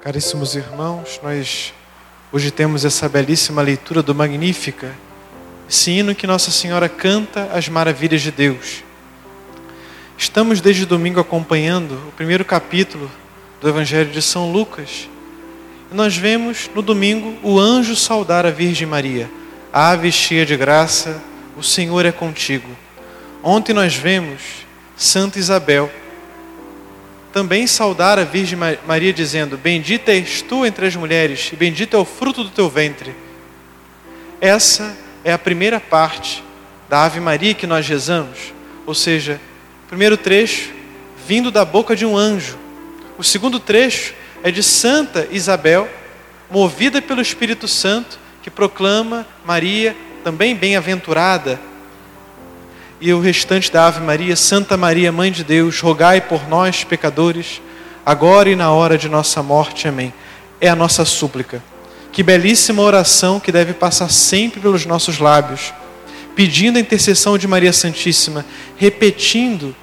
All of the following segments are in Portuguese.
Caríssimos irmãos, nós hoje temos essa belíssima leitura do Magnífica, esse hino que Nossa Senhora canta as maravilhas de Deus. Estamos desde domingo acompanhando o primeiro capítulo do Evangelho de São Lucas. E nós vemos no domingo o anjo saudar a Virgem Maria. Ave cheia de graça, o Senhor é contigo. Ontem nós vemos Santa Isabel também saudar a Virgem Maria, dizendo: Bendita és tu entre as mulheres, e bendito é o fruto do teu ventre. Essa é a primeira parte da Ave Maria que nós rezamos, ou seja, o primeiro trecho vindo da boca de um anjo. O segundo trecho é de Santa Isabel, movida pelo Espírito Santo, que proclama Maria também bem-aventurada e o restante da Ave Maria, Santa Maria, Mãe de Deus, rogai por nós, pecadores, agora e na hora de nossa morte. Amém. É a nossa súplica. Que belíssima oração que deve passar sempre pelos nossos lábios, pedindo a intercessão de Maria Santíssima, repetindo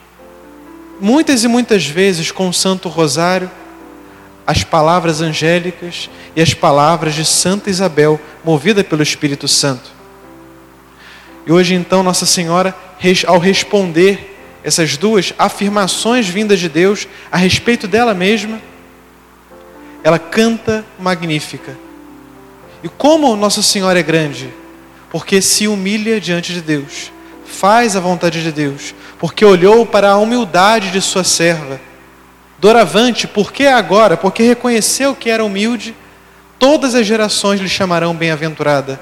muitas e muitas vezes com o Santo Rosário as palavras angélicas e as palavras de Santa Isabel, movida pelo Espírito Santo. E hoje então Nossa Senhora, ao responder essas duas afirmações vindas de Deus a respeito dela mesma, ela canta magnífica. E como Nossa Senhora é grande? Porque se humilha diante de Deus, faz a vontade de Deus, porque olhou para a humildade de sua serva. Doravante, por que agora? Porque reconheceu que era humilde, todas as gerações lhe chamarão bem-aventurada.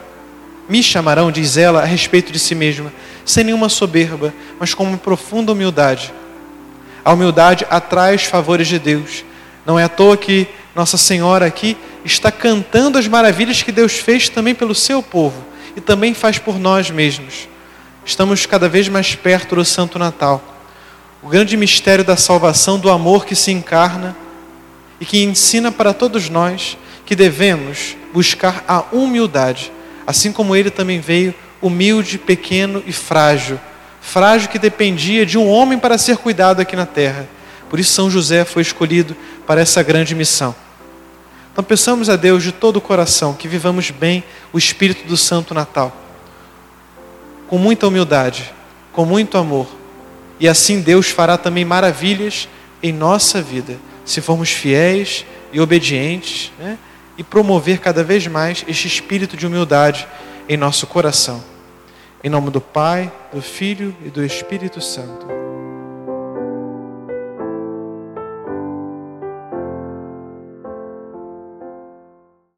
Me chamarão, diz ela, a respeito de si mesma, sem nenhuma soberba, mas com uma profunda humildade. A humildade atrai os favores de Deus. Não é à toa que Nossa Senhora aqui está cantando as maravilhas que Deus fez também pelo seu povo e também faz por nós mesmos. Estamos cada vez mais perto do Santo Natal. O grande mistério da salvação, do amor que se encarna e que ensina para todos nós que devemos buscar a humildade Assim como ele também veio humilde, pequeno e frágil. Frágil que dependia de um homem para ser cuidado aqui na terra. Por isso, São José foi escolhido para essa grande missão. Então, peçamos a Deus de todo o coração que vivamos bem o Espírito do Santo Natal, com muita humildade, com muito amor, e assim Deus fará também maravilhas em nossa vida, se formos fiéis e obedientes. Né? E promover cada vez mais este espírito de humildade em nosso coração. Em nome do Pai, do Filho e do Espírito Santo.